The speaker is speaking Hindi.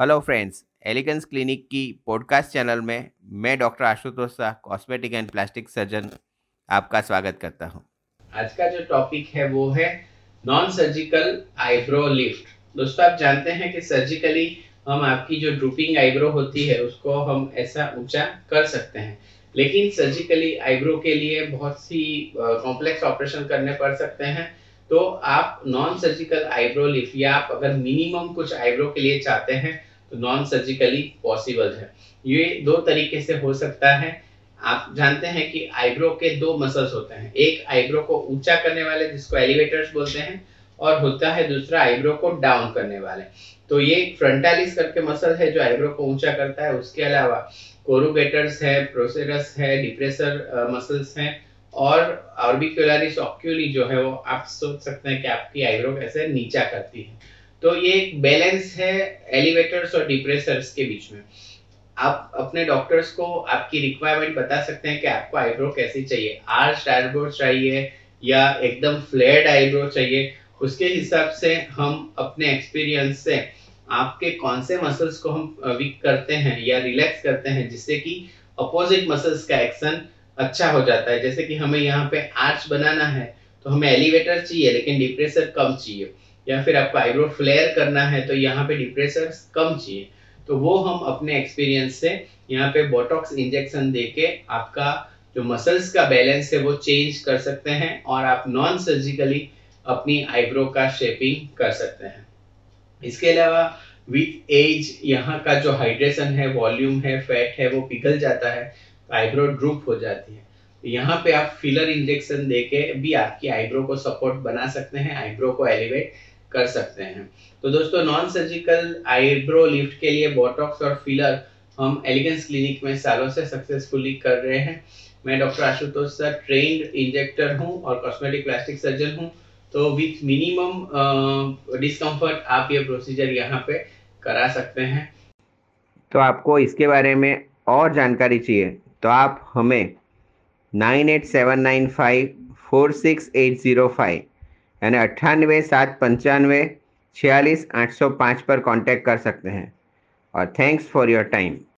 हेलो फ्रेंड्स एलिगेंस क्लिनिक की पॉडकास्ट चैनल में मैं doctor Ashutosh Shah cosmetic and plastic surgeon आपका स्वागत करता हूँ। आज का जो टॉपिक है वो है नॉन सर्जिकल आईब्रो लिफ्ट दोस्तों, आप जानते हैं कि सर्जिकली हम आपकी जो ड्रूपिंग आईब्रो होती है, उसको हम ऐसा ऊँचा कर सकते हैं। लेकिन सर्जिकली आईब्रो के लिए बहुत सी कॉम्प्लेक्स ऑपरेशन करने पड़ सकते हैं। तो आप नॉन सर्जिकल आईब्रो लिफ्ट या आप अगर मिनिमम कुछ आईब्रो के लिए चाहते हैं नॉन सर्जिकली पॉसिबल है। ये दो तरीके से हो सकता है। आप जानते हैं कि आईब्रो के दो मसल्स होते हैं। एक आईब्रो को ऊँचा करने वाले, जिसको एलिवेटर्स बोलते हैं, और होता है दूसरा आईब्रो को डाउन करने वाले। तो ये फ्रंटालिस करके मसल है, जो आईब्रो को ऊँचा करता है। उसके अलावा कोरुगेटर्स है प्रोसेरस है डिप्रेसर मसल्स हैं, और ऑर्बिकुलरिस ऑक्यूली जो है, वो आप सोच सकते हैं कि आपकी आईब्रो कैसे नीचा करती है। तो ये एक बैलेंस है एलिवेटर्स और डिप्रेसर्स के बीच में। आप अपने डॉक्टर्स को आपकी रिक्वायरमेंट बता सकते हैं कि आपको आईब्रो कैसी चाहिए। आर्च आईब्रो चाहिए या एकदम फ्लैट आईब्रो चाहिए। उसके हिसाब से हम अपने एक्सपीरियंस से आपके कौन से मसल्स को हम वीक करते हैं या रिलैक्स करते हैं, जिससे कि अपोजिट मसल्स का एक्शन अच्छा हो जाता है। जैसे कि हमें यहाँ पे आर्च बनाना है तो हमें एलिवेटर चाहिए, लेकिन डिप्रेसर कम चाहिए। या फिर आपको आईब्रो फ्लेयर करना है तो यहाँ पे डिप्रेसर कम चाहिए। तो वो हम अपने एक्सपीरियंस से यहाँ पे बोटॉक्स इंजेक्शन देके आपका जो मसल्स का बैलेंस है, वो चेंज कर सकते हैं और आप नॉन सर्जिकली अपनी आईब्रो का शेपिंग कर सकते हैं। इसके अलावा विथ एज यहाँ का जो हाइड्रेशन है वॉल्यूम है फैट है, वो पिघल जाता है तो आईब्रो ड्रूप हो जाती है। यहाँ पे आप फिलर इंजेक्शन देके भी आपकी आईब्रो को सपोर्ट बना सकते हैं आईब्रो को एलिवेट कर सकते हैं। तो दोस्तों नॉन सर्जिकल आईब्रो लिफ्ट के लिए बोटॉक्स और फिलर हम एलिगेंस क्लिनिक में सालों से सक्सेसफुली कर रहे हैं। मैं doctor Ashutosh sir trend injector हूँ और कॉस्मेटिक प्लास्टिक सर्जन हूँ। तो विथ मिनिमम डिस्कम्फर्ट आप ये प्रोसीजर यहाँ पे करा सकते हैं। तो आपको इसके बारे में और जानकारी चाहिए तो आप हमें nine eight seven nine five four six eight zero five यानी अट्ठानवे, सात, पंचानवे, छियालीस, आठ सौ पाँच पर कांटेक्ट कर सकते हैं। और थैंक्स फॉर योर टाइम